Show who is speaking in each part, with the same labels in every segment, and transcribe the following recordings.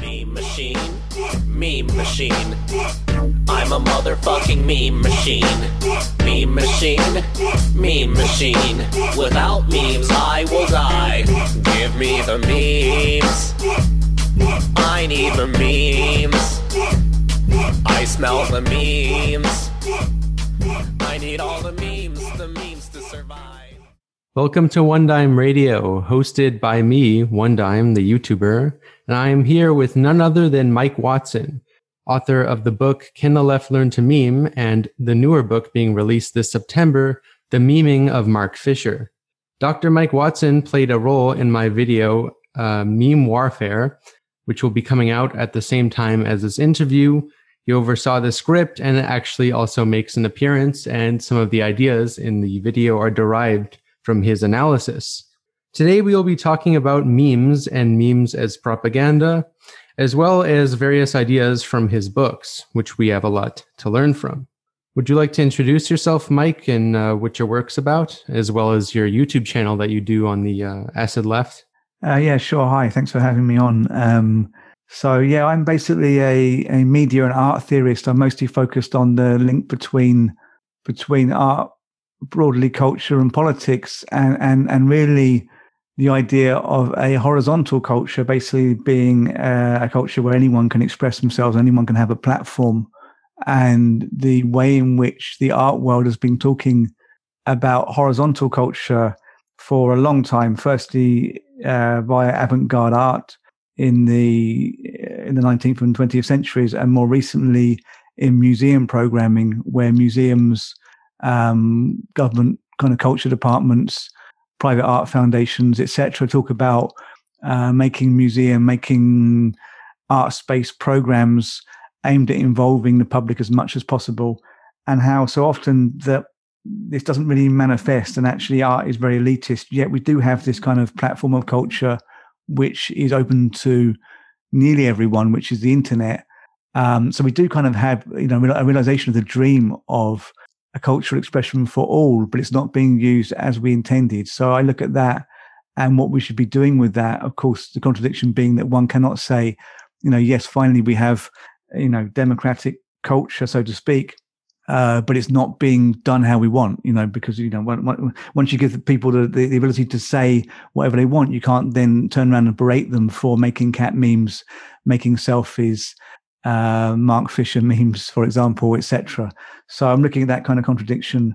Speaker 1: Meme machine, meme machine. I'm a motherfucking meme machine. Meme machine, meme machine. Without memes, I will die. Give me the memes. I need the memes. I smell the memes. I need all the memes, the memes.
Speaker 2: Welcome to One Dime Radio, hosted by me, One Dime, the YouTuber, and I am here with none other than Mike Watson, author of the book Can the Left Learn to Meme and the newer book being released this September, The Meming of Mark Fisher. Dr. Mike Watson played a role in my video, uh, Meme Warfare, which will be coming out at the same time as this interview. He oversaw the script and actually also makes an appearance, and some of the ideas in the video are derived from his analysis. Today, we will be talking about memes and memes as propaganda, as well as various ideas from his books, which we have a lot to learn from. Would you like to introduce yourself, Mike, and uh, what your work's about, as well as your YouTube channel that you do on the uh, Acid Left?
Speaker 3: Uh, yeah, sure. Hi, thanks for having me on. Um, so, yeah, I'm basically a, a media and art theorist. I'm mostly focused on the link between between art, broadly culture, and politics, and and and really the idea of a horizontal culture basically being uh, a culture where anyone can express themselves, anyone can have a platform, and the way in which the art world has been talking about horizontal culture for a long time. Firstly, uh, via avant-garde art in the in the 19th and 20th centuries, and more recently in museum programming, where museums, um, government kind of culture departments private art foundations, etc., talk about uh, making museum, making art space programs aimed at involving the public as much as possible, and how so often that this doesn't really manifest, and actually art is very elitist. Yet we do have this kind of platform of culture which is open to nearly everyone, which is the internet. Um, so we do kind of have, you know, a realization of the dream of a cultural expression for all, but it's not being used as we intended. So I look at that and what we should be doing with that. Of course, the contradiction being that one cannot say, you know, yes, finally we have, you know, democratic culture, so to speak. Uh, but it's not being done how we want, you know, because you know, once you give people the, the, the, ability to say whatever they want, you can't then turn around and berate them for making cat memes, making selfies, uh, Mark Fisher memes, for example, etc. So I'm looking at that kind of contradiction,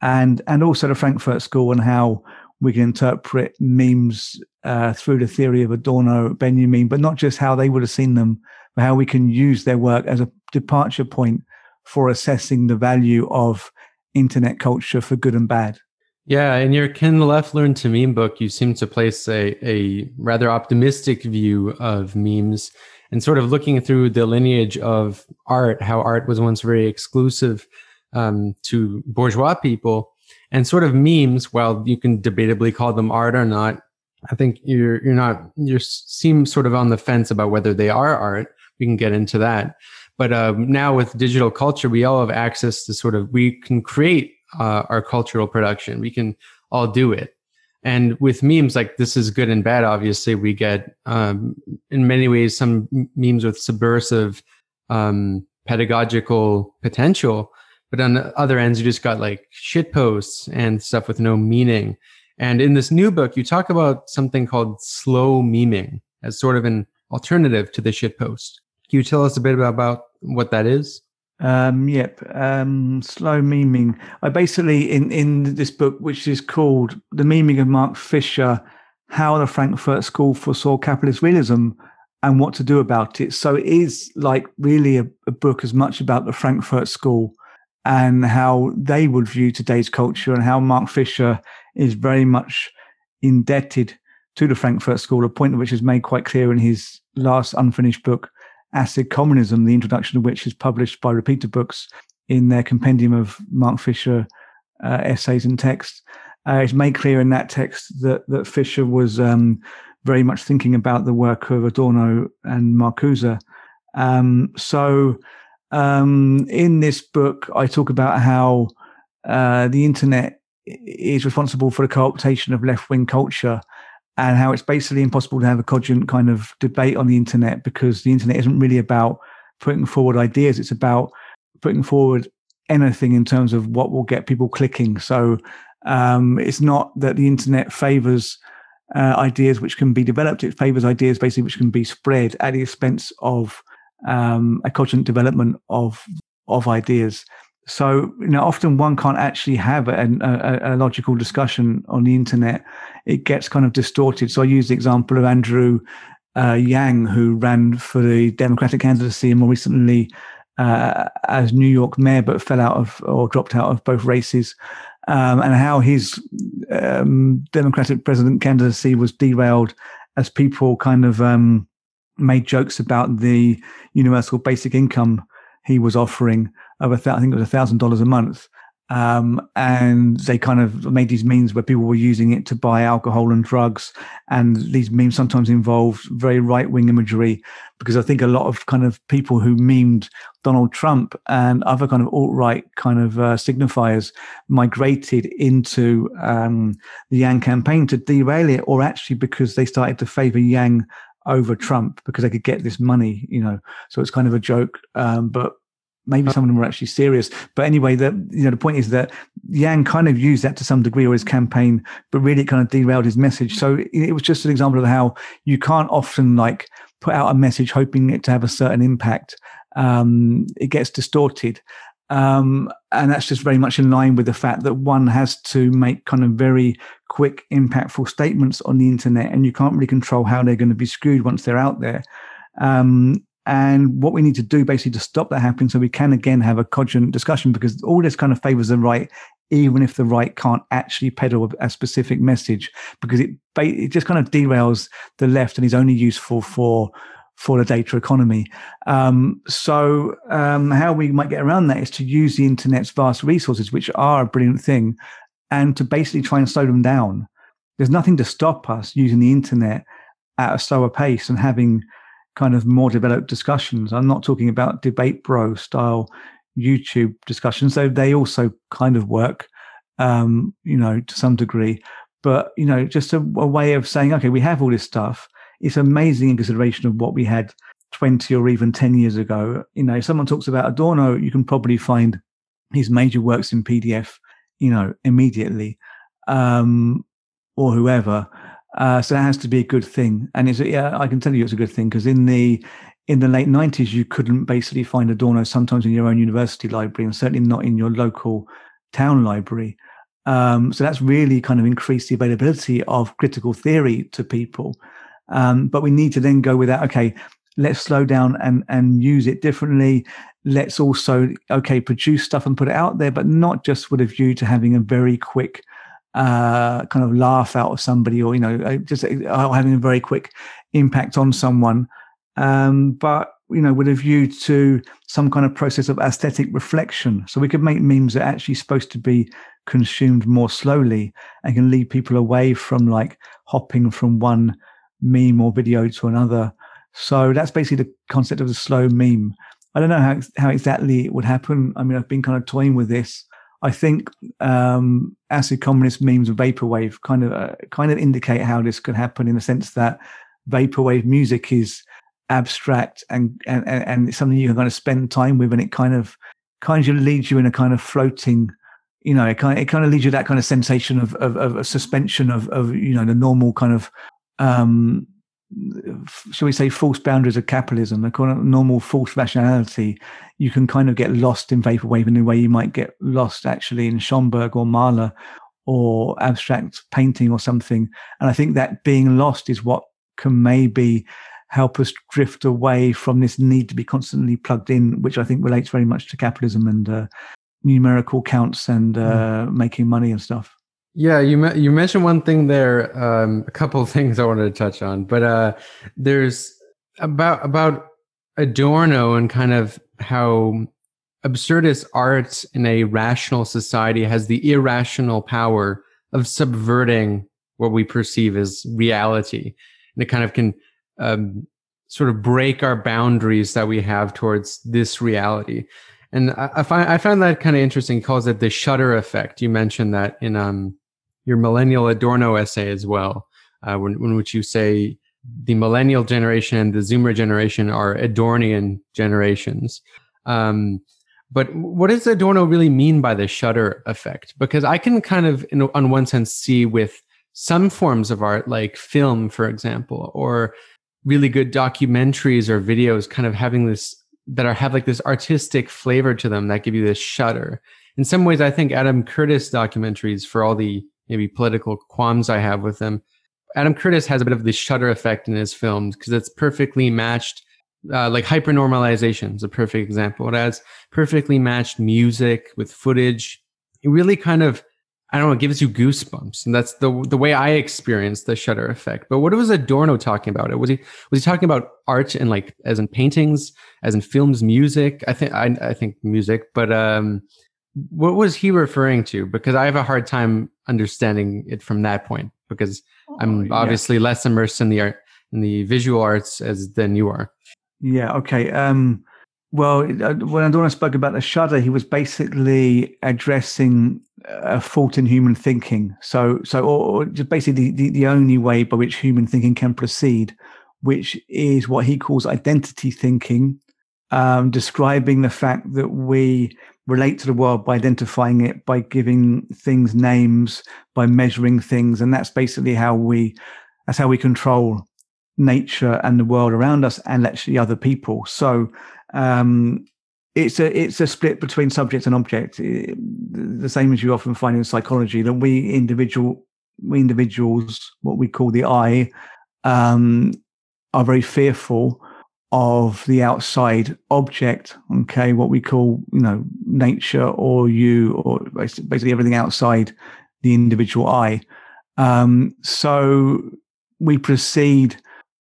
Speaker 3: and and also the Frankfurt School and how we can interpret memes uh, through the theory of Adorno, Benjamin, but not just how they would have seen them, but how we can use their work as a departure point for assessing the value of internet culture for good and bad.
Speaker 2: Yeah, in your the Left Learn to Meme book, you seem to place a, a rather optimistic view of memes and sort of looking through the lineage of art, how art was once very exclusive um, to bourgeois people, and sort of memes. While you can debatably call them art or not, I think you're you're not you seem sort of on the fence about whether they are art. We can get into that, but um, now with digital culture, we all have access to sort of we can create uh, our cultural production. We can all do it. And with memes, like this is good and bad. Obviously, we get um, in many ways some memes with subversive um, pedagogical potential, but on the other ends, you just got like shit posts and stuff with no meaning. And in this new book, you talk about something called slow meming as sort of an alternative to the shit post. Can you tell us a bit about what that is?
Speaker 3: Um, yep. Um, slow meming. I basically in in this book, which is called "The Meming of Mark Fisher: How the Frankfurt School Foresaw Capitalist Realism and What to Do About It." So it is like really a, a book as much about the Frankfurt School and how they would view today's culture, and how Mark Fisher is very much indebted to the Frankfurt School. A point which is made quite clear in his last unfinished book, Acid Communism, the introduction of which is published by Repeater Books in their compendium of Mark Fisher uh, essays and texts. Uh, it's made clear in that text that, that Fisher was um, very much thinking about the work of Adorno and Marcuse. Um, so, um, in this book, I talk about how uh, the internet is responsible for the co-optation of left-wing culture and how it's basically impossible to have a cogent kind of debate on the internet because the internet isn't really about putting forward ideas. It's about putting forward anything in terms of what will get people clicking. So um, it's not that the internet favors uh, ideas which can be developed. It favors ideas basically which can be spread at the expense of um, a cogent development of of ideas. So, you know, often one can't actually have a, a, a, logical discussion on the internet. It gets kind of distorted. So I use the example of Andrew uh, Yang, who ran for the Democratic candidacy and more recently uh, as New York mayor, but fell out of or dropped out of both races, um, and how his um, Democratic president candidacy was derailed as people kind of um, made jokes about the universal basic income he was offering of a th- I think it was a thousand dollars a month. Um, and they kind of made these memes where people were using it to buy alcohol and drugs. And these memes sometimes involved very right wing imagery because I think a lot of kind of people who memed Donald Trump and other kind of alt right kind of uh, signifiers migrated into um, the Yang campaign to derail it, or actually because they started to favor Yang over Trump because they could get this money, you know. So it's kind of a joke. Um, but maybe some of them were actually serious. But anyway, the you know the point is that Yang kind of used that to some degree or his campaign, but really it kind of derailed his message. So it was just an example of how you can't often like put out a message hoping it to have a certain impact. Um, it gets distorted. Um, and that's just very much in line with the fact that one has to make kind of very quick, impactful statements on the internet, and you can't really control how they're going to be screwed once they're out there. Um, and what we need to do basically to stop that happening so we can again have a cogent discussion because all this kind of favors the right, even if the right can't actually peddle a specific message because it, it just kind of derails the left and is only useful for for the data economy. Um, so um, how we might get around that is to use the internet's vast resources, which are a brilliant thing, and to basically try and slow them down. There's nothing to stop us using the internet at a slower pace and having kind of more developed discussions. I'm not talking about debate bro style YouTube discussions, though they also kind of work, um, you know, to some degree. But, you know, just a, a way of saying, okay, we have all this stuff. It's amazing in consideration of what we had 20 or even 10 years ago. You know, if someone talks about Adorno, you can probably find his major works in PDF, you know, immediately, um, or whoever. Uh, so that has to be a good thing. And it's, yeah, I can tell you it's a good thing because in the in the late 90s, you couldn't basically find Adorno sometimes in your own university library and certainly not in your local town library. Um, so that's really kind of increased the availability of critical theory to people. Um, but we need to then go with that. Okay, let's slow down and and use it differently. Let's also okay produce stuff and put it out there, but not just with a view to having a very quick uh, kind of laugh out of somebody or you know uh, just uh, having a very quick impact on someone um, but you know with a view to some kind of process of aesthetic reflection so we could make memes that are actually supposed to be consumed more slowly and can lead people away from like hopping from one meme or video to another. So that's basically the concept of the slow meme. I don't know how, how exactly it would happen. I mean i've been kind of toying with this. I think um, acid communist memes of vaporwave kind of uh, kind of indicate how this could happen in the sense that vaporwave music is abstract and and and it's something you can kind of spend time with, and it kind of kind of leads you in a kind of floating. You know, it kind of, it kind of leads you that kind of sensation of of, of a suspension of of you know the normal kind of um shall we say, false boundaries of capitalism, a kind of normal false rationality, you can kind of get lost in vaporwave in the way you might get lost actually in Schoenberg or Mahler or abstract painting or something. And I think that being lost is what can maybe help us drift away from this need to be constantly plugged in, which I think relates very much to capitalism and uh, numerical counts and uh, mm. making money and stuff.
Speaker 2: Yeah, you you mentioned one thing there. Um, a couple of things I wanted to touch on, but uh, there's about about Adorno and kind of how absurdist art in a rational society has the irrational power of subverting what we perceive as reality, and it kind of can um, sort of break our boundaries that we have towards this reality. And I, I find I find that kind of interesting. He calls it the shudder effect. You mentioned that in um your millennial Adorno essay as well. uh, when, in which you say the millennial generation and the Zoomer generation are Adornian generations. Um, but what does Adorno really mean by the shudder effect? Because I can kind of, in, on one sense, see with some forms of art, like film, for example, or really good documentaries or videos, kind of having this that are have like this artistic flavor to them that give you this shudder. In some ways, I think Adam Curtis documentaries, for all the maybe political qualms I have with them, Adam Curtis has a bit of the shudder effect in his films because it's perfectly matched. Uh, like hypernormalization is a perfect example. It has perfectly matched music with footage. It really kind of I don't know, gives you goosebumps. And that's the the way I experienced the shudder effect. But what was Adorno talking about? It was he was he talking about art and like as in paintings, as in films, music? I think I, I think music, but um what was he referring to? Because I have a hard time understanding it from that point because oh, I'm obviously yeah. less immersed in the art in the visual arts as than you are.
Speaker 3: Yeah, okay. Um well, uh, when Adorno spoke about the shudder, he was basically addressing a fault in human thinking. So, so or just basically the, the only way by which human thinking can proceed, which is what he calls identity thinking, um, describing the fact that we relate to the world by identifying it, by giving things names, by measuring things, and that's basically how we that's how we control nature and the world around us and actually other people. So um, it's a it's a split between subject and object, the same as you often find in psychology. That we individual we individuals, what we call the I, um, are very fearful of the outside object. Okay, what we call you know nature or you or basically everything outside the individual I. Um, so we proceed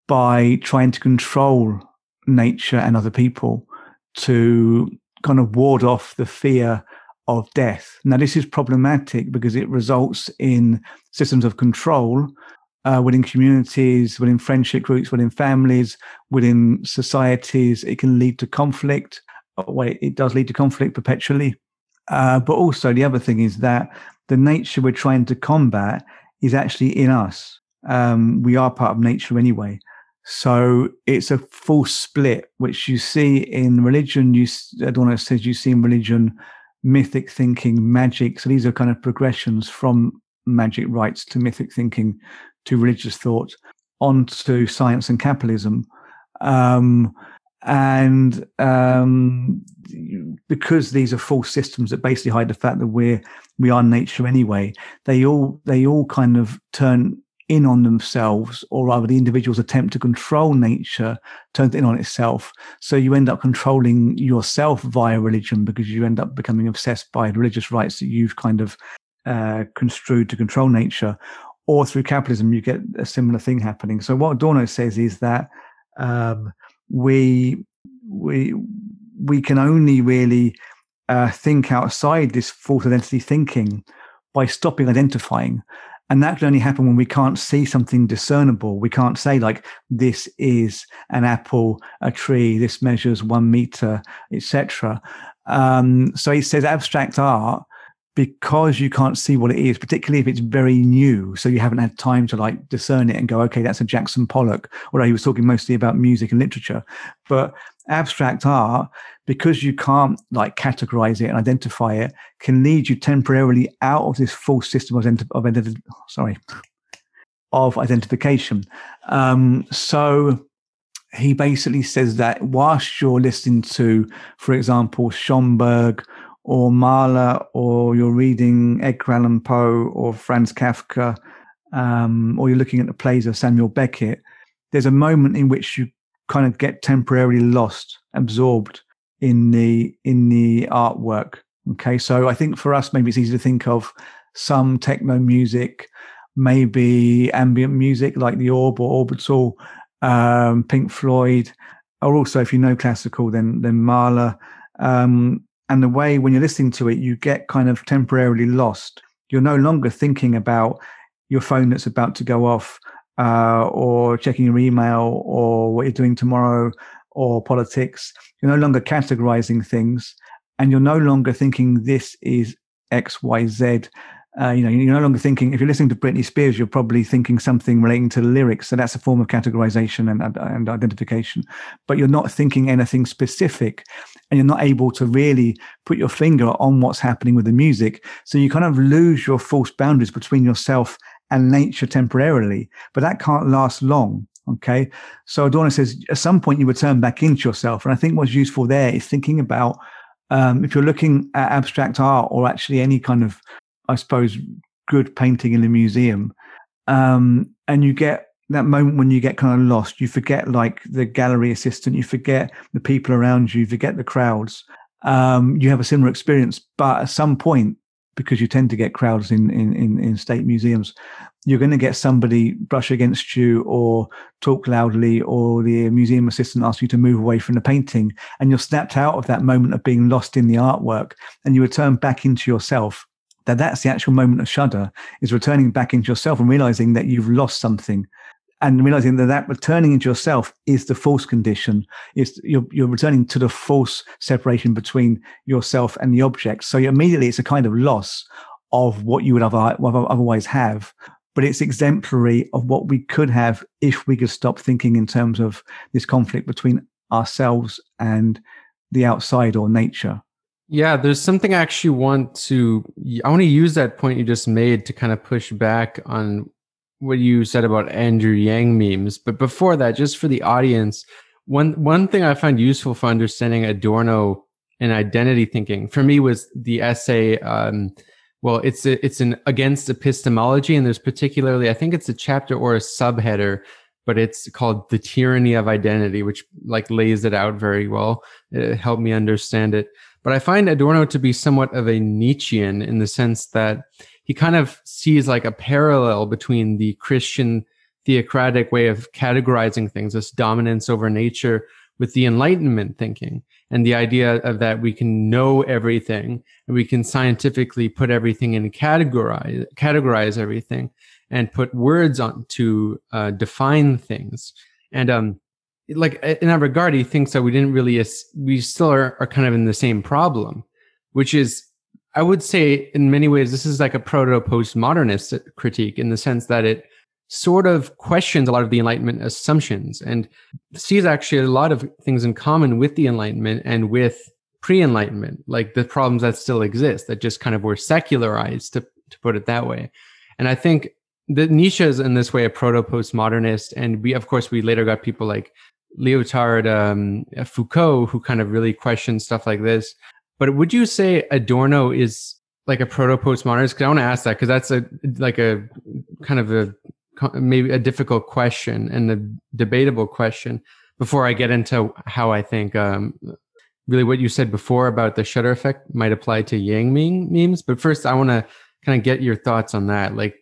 Speaker 3: by trying to control nature and other people to kind of ward off the fear of death. Now, this is problematic because it results in systems of control uh, within communities, within friendship groups, within families, within societies. It can lead to conflict. Oh, wait, it does lead to conflict perpetually. Uh, but also, the other thing is that the nature we're trying to combat is actually in us. Um, we are part of nature anyway. So it's a full split, which you see in religion. You, Adorno says you see in religion, mythic thinking, magic. So these are kind of progressions from magic rites to mythic thinking to religious thought onto science and capitalism. Um, and um, because these are false systems that basically hide the fact that we're we are nature anyway, they all they all kind of turn in on themselves, or rather, the individual's attempt to control nature turns in on itself. So you end up controlling yourself via religion because you end up becoming obsessed by religious rites that you've kind of uh, construed to control nature. Or through capitalism, you get a similar thing happening. So what Adorno says is that um, we we we can only really uh, think outside this false identity thinking by stopping identifying. And that can only happen when we can't see something discernible. We can't say, like, this is an apple, a tree, this measures one meter, etc. Um, so he says abstract art because you can't see what it is, particularly if it's very new. So you haven't had time to like discern it and go, okay, that's a Jackson Pollock. Although he was talking mostly about music and literature. But abstract art, because you can't like categorize it and identify it, can lead you temporarily out of this false system of, of sorry of identification. Um, so he basically says that whilst you're listening to, for example, Schoenberg or Mahler, or you're reading Edgar Allan Poe or Franz Kafka, um, or you're looking at the plays of Samuel Beckett, there's a moment in which you kind of get temporarily lost, absorbed in the in the artwork. Okay, so I think for us, maybe it's easy to think of some techno music, maybe ambient music like the Orb or Orbital, um, Pink Floyd, or also if you know classical, then then Mahler. Um, and the way when you're listening to it, you get kind of temporarily lost. You're no longer thinking about your phone that's about to go off, uh, or checking your email, or what you're doing tomorrow, or politics. You're no longer categorizing things, and you're no longer thinking this is X, Y, Z. Uh, you know, you're no longer thinking. If you're listening to Britney Spears, you're probably thinking something relating to the lyrics. So that's a form of categorization and, and identification. But you're not thinking anything specific, and you're not able to really put your finger on what's happening with the music. So you kind of lose your false boundaries between yourself and nature temporarily. But that can't last long. Okay. So Adorno says at some point you return back into yourself. And I think what's useful there is thinking about um, if you're looking at abstract art or actually any kind of, I suppose, good painting in a museum, um, and you get that moment when you get kind of lost, you forget like the gallery assistant, you forget the people around you, you forget the crowds. Um, you have a similar experience, but at some point, because you tend to get crowds in, in, in, in state museums, you're going to get somebody brush against you or talk loudly, or the museum assistant asks you to move away from the painting, and you're snapped out of that moment of being lost in the artwork, and you return back into yourself. That that's the actual moment of shudder is returning back into yourself and realizing that you've lost something. And realizing that that returning into yourself is the false condition. Is you're, you're returning to the false separation between yourself and the object. So immediately it's a kind of loss of what you would otherwise have. But it's exemplary of what we could have if we could stop thinking in terms of this conflict between ourselves and the outside or nature
Speaker 2: yeah there's something i actually want to i want to use that point you just made to kind of push back on what you said about Andrew Yang memes. But before that, just for the audience, one one thing I find useful for understanding Adorno and identity thinking for me was the essay. Um, well, it's a, it's an against epistemology, and there's particularly I think it's a chapter or a subheader, but it's called the tyranny of identity, which like lays it out very well. It helped me understand it. But I find Adorno to be somewhat of a Nietzschean in the sense that he kind of sees like a parallel between the Christian theocratic way of categorizing things, this dominance over nature, with the Enlightenment thinking and the idea of that we can know everything and we can scientifically put everything in categorize categorize everything and put words on to uh, define things. And um, like in that regard, he thinks that we didn't really we still are, are kind of in the same problem, which is I would say in many ways, this is like a proto postmodernist critique in the sense that it sort of questions a lot of the Enlightenment assumptions and sees actually a lot of things in common with the Enlightenment and with pre Enlightenment, like the problems that still exist that just kind of were secularized, to, to put it that way. And I think that Nietzsche is in this way a proto postmodernist. And we, of course, we later got people like Lyotard, um, Foucault, who kind of really question stuff like this. But would you say Adorno is like a proto postmodernist? Because I want to ask that because that's a like a kind of a maybe a difficult question and a debatable question. Before I get into how I think um, really what you said before about the shudder effect might apply to Yang meme memes, but first I want to kind of get your thoughts on that. Like,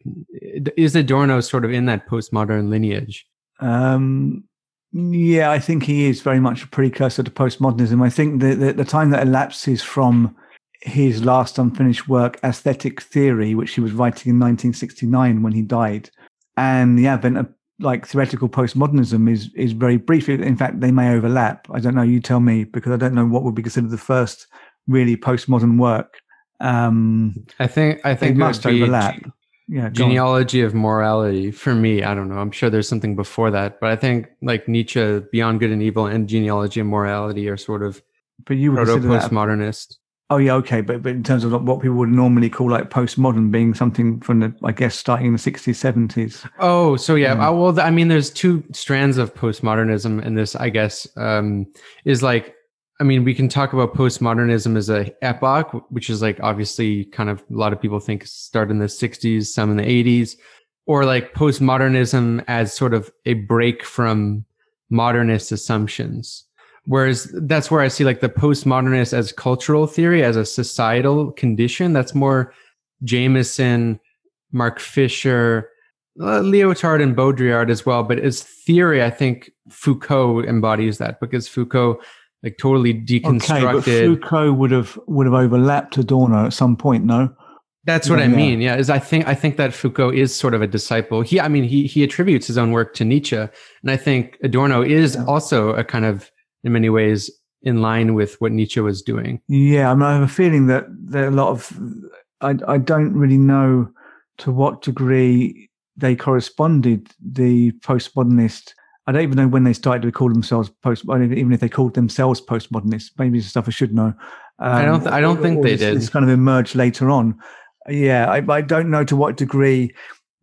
Speaker 2: is Adorno sort of in that postmodern lineage? Um,
Speaker 3: yeah, I think he is very much a precursor to postmodernism. I think the, the, the time that elapses from his last unfinished work, Aesthetic Theory, which he was writing in 1969 when he died, and the advent of like theoretical postmodernism is is very brief. In fact, they may overlap. I don't know. You tell me because I don't know what would be considered the first really postmodern work. Um,
Speaker 2: I think I think
Speaker 3: they must overlap.
Speaker 2: yeah genealogy of morality for me i don't know i'm sure there's something before that but i think like nietzsche beyond good and evil and genealogy of morality are sort of
Speaker 3: but you would proto
Speaker 2: postmodernist
Speaker 3: oh yeah okay but, but in terms of what people would normally call like postmodern being something from the i guess starting in the 60s 70s
Speaker 2: oh so yeah, yeah. well i mean there's two strands of postmodernism in this i guess um is like I mean, we can talk about postmodernism as a epoch, which is like obviously kind of a lot of people think started in the 60s, some in the 80s, or like postmodernism as sort of a break from modernist assumptions. Whereas that's where I see like the postmodernist as cultural theory, as a societal condition. That's more Jameson, Mark Fisher, uh, Lyotard and Baudrillard as well. But as theory, I think Foucault embodies that because Foucault like totally deconstructed. Okay,
Speaker 3: but Foucault would have would have overlapped Adorno at some point, no?
Speaker 2: That's what yeah, I mean. Yeah. yeah, is I think I think that Foucault is sort of a disciple. He, I mean, he he attributes his own work to Nietzsche, and I think Adorno is yeah. also a kind of, in many ways, in line with what Nietzsche was doing.
Speaker 3: Yeah, I mean, I have a feeling that there are a lot of I, I don't really know to what degree they corresponded the postmodernist. I don't even know when they started to call themselves post. Even if they called themselves postmodernists, maybe it's stuff I should know.
Speaker 2: Um, I don't. Th- I don't think they
Speaker 3: this,
Speaker 2: did.
Speaker 3: It's kind of emerged later on. Yeah, I, I don't know to what degree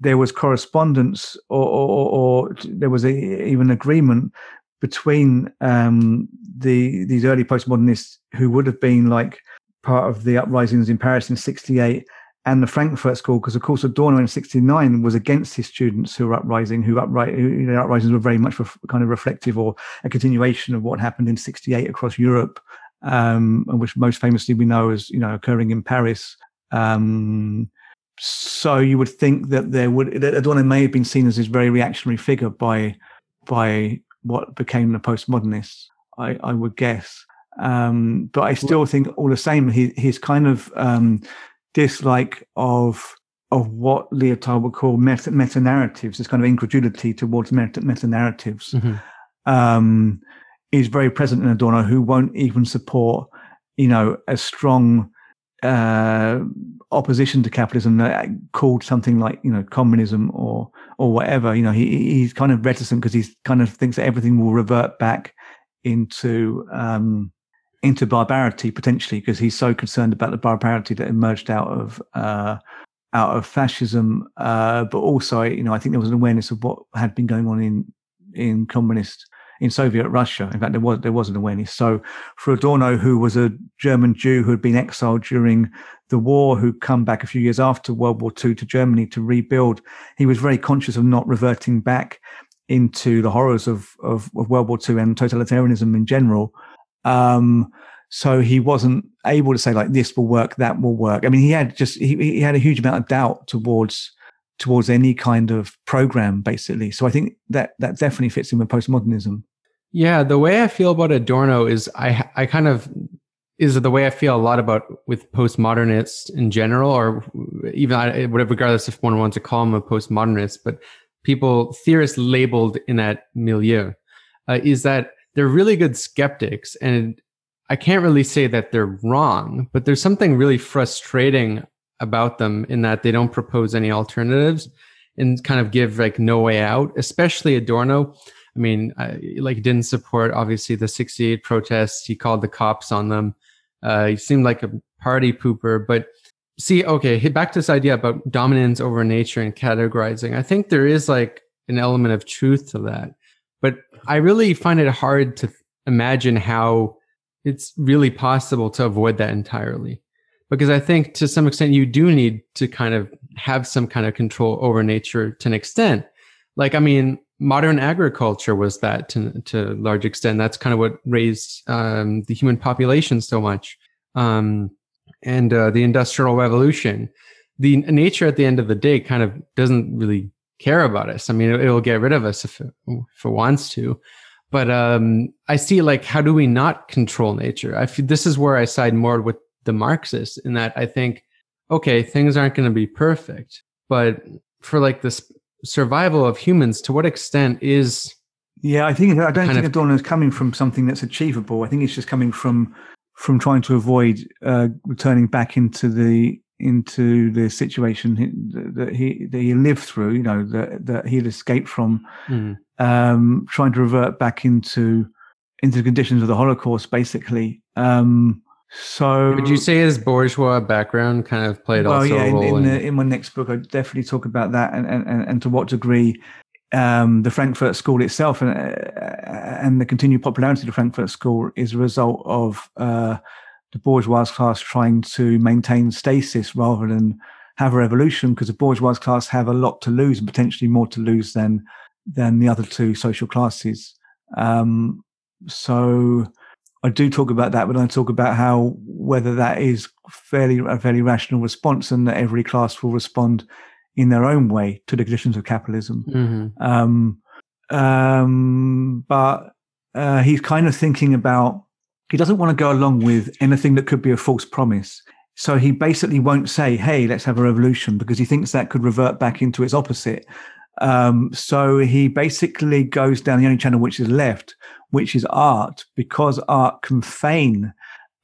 Speaker 3: there was correspondence or, or, or there was a, even agreement between um, the these early postmodernists who would have been like part of the uprisings in Paris in '68 and the Frankfurt School, because of course Adorno in '69 was against his students who were uprising, who upright, who, uprisings were very much ref, kind of reflective or a continuation of what happened in '68 across Europe, um, and which most famously we know as you know occurring in Paris. Um, so you would think that there would Adorno may have been seen as this very reactionary figure by by what became the postmodernists. I, I would guess, um, but I still think all the same he, his kind of um, dislike of of what Lyotard would call meta, meta narratives, this kind of incredulity towards meta, meta narratives, mm-hmm. um, is very present in Adorno, who won't even support, you know, a strong uh, opposition to capitalism called something like you know communism or or whatever. You know, he he's kind of reticent because he kind of thinks that everything will revert back into um, into barbarity potentially because he's so concerned about the barbarity that emerged out of uh, out of fascism. Uh, but also, you know, I think there was an awareness of what had been going on in in communist in Soviet Russia. In fact, there was there was an awareness. So for Adorno, who was a German Jew who had been exiled during the war, who come back a few years after World War II to Germany to rebuild, he was very conscious of not reverting back into the horrors of of, of World War II and totalitarianism in general. Um, so he wasn't able to say like this will work, that will work. I mean, he had just he, he had a huge amount of doubt towards towards any kind of program, basically. So I think that that definitely fits in with postmodernism.
Speaker 2: Yeah, the way I feel about Adorno is I I kind of is the way I feel a lot about with postmodernists in general, or even whatever, regardless if one wants to call them a postmodernist, but people theorists labeled in that milieu uh, is that they're really good skeptics, and I can't really say that they're wrong, but there's something really frustrating about them in that they don't propose any alternatives and kind of give like no way out, especially Adorno. I mean, I, like didn't support obviously the 68 protests. He called the cops on them. Uh, he seemed like a party pooper, but see, okay, back to this idea about dominance over nature and categorizing. I think there is like an element of truth to that, I really find it hard to imagine how it's really possible to avoid that entirely because I think to some extent you do need to kind of have some kind of control over nature to an extent. Like, I mean, modern agriculture was that to, to a large extent. That's kind of what raised um, the human population so much. Um, and uh, the industrial revolution, the nature at the end of the day kind of doesn't really care about us. I mean, it, will get rid of us if it, if it wants to. But um, I see like, how do we not control nature? I feel this is where I side more with the Marxists in that I think, okay, things aren't going to be perfect, but for like this survival of humans, to what extent is
Speaker 3: yeah, I think I don't think of, Adorno is coming from something that's achievable. I think it's just coming from from trying to avoid uh, returning back into the into the situation that he that he lived through. You know that that he had escaped from, mm. um, trying to revert back into into the conditions of the Holocaust, basically. Um, so,
Speaker 2: would you say his bourgeois background kind of played well, also
Speaker 3: yeah,
Speaker 2: a role
Speaker 3: in, in, the, in, my next book, I definitely talk about that and and, and to what degree um, the Frankfurt School itself and uh, and the continued popularity of the Frankfurt School is a result of uh, the bourgeois class trying to maintain stasis rather than have a revolution, because the bourgeois class have a lot to lose and potentially more to lose than than the other two social classes. Um, so I do talk about that, but I talk about how whether that is fairly a fairly rational response and that every class will respond in their own way to the conditions of capitalism. Mm-hmm. Um, um, but uh, he's kind of thinking about he doesn't want to go along with anything that could be a false promise. So he basically won't say, "Hey, let's have a revolution," because he thinks that could revert back into its opposite. Um, so he basically goes down the only channel which is left, which is art, because art can feign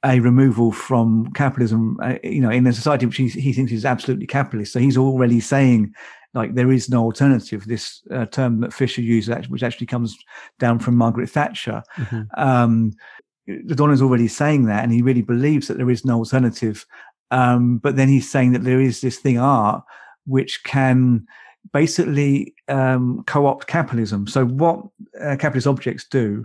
Speaker 3: a removal from capitalism, uh, you know, in a society which he, he thinks is absolutely capitalist. So he's already saying like there is no alternative. This uh, term that Fisher used, which actually comes down from Margaret Thatcher. Mm-hmm. Um, Adorno's already saying that, and he really believes that there is no alternative. Um, but then he's saying that there is this thing art which can basically um, co-opt capitalism. So what uh, capitalist objects do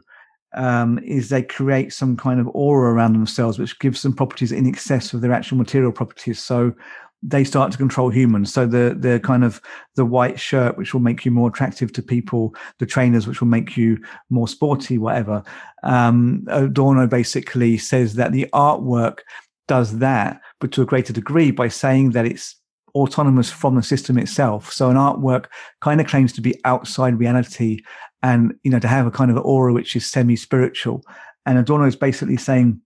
Speaker 3: um, is they create some kind of aura around themselves, which gives them properties in excess of their actual material properties. So they start to control humans. So the the kind of the white shirt, which will make you more attractive to people, the trainers, which will make you more sporty, whatever. Um, Adorno basically says that the artwork does that, but to a greater degree by saying that it's autonomous from the system itself. So an artwork kind of claims to be outside reality and you know to have a kind of aura which is semi-spiritual. And Adorno is basically saying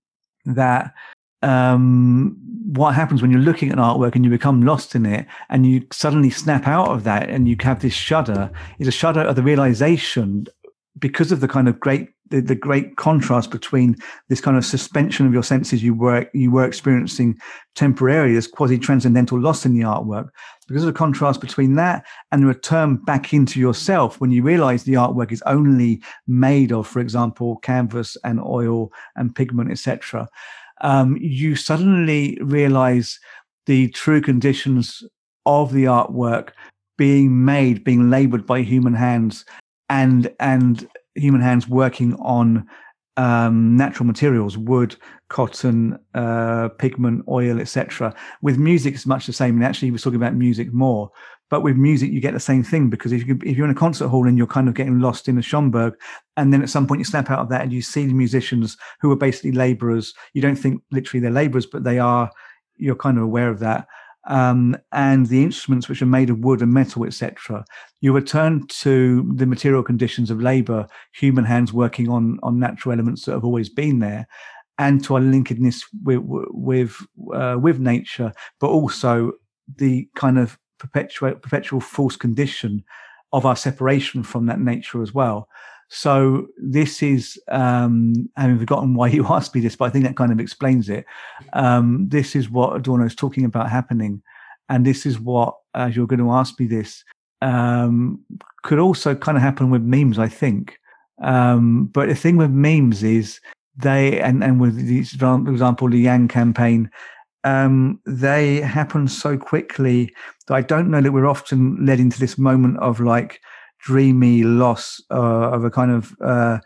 Speaker 3: that um, what happens when you're looking at an artwork and you become lost in it and you suddenly snap out of that and you have this shudder is a shudder of the realization because of the kind of great the, the, great contrast between this kind of suspension of your senses you were you were experiencing temporarily as quasi transcendental loss in the artwork. Because of the contrast between that and the return back into yourself when you realize the artwork is only made of for example canvas and oil and pigment etc um, you suddenly realize the true conditions of the artwork being made being labored by human hands and and human hands working on um, natural materials, wood, cotton, uh, pigment, oil, etc. With music, it's much the same. And actually, he was talking about music more. But with music, you get the same thing because if, you, if you're in a concert hall and you're kind of getting lost in a Schoenberg, and then at some point you snap out of that and you see the musicians who are basically laborers, you don't think literally they're laborers, but they are, you're kind of aware of that um, and the instruments which are made of wood and metal, etc. You return to the material conditions of labor, human hands working on on natural elements that have always been there, and to our linkedness with with uh, with nature, but also the kind of perpetual perpetual false condition of our separation from that nature as well. So this is um, having forgotten why you asked me this, but I think that kind of explains it. Um, this is what Adorno is talking about happening, and this is what, as you're going to ask me this, um, could also kind of happen with memes. I think, um, but the thing with memes is they and and with for example, the Yang campaign. Um, they happen so quickly that I don't know that we're often led into this moment of like, dreamy loss uh, of a kind of uh,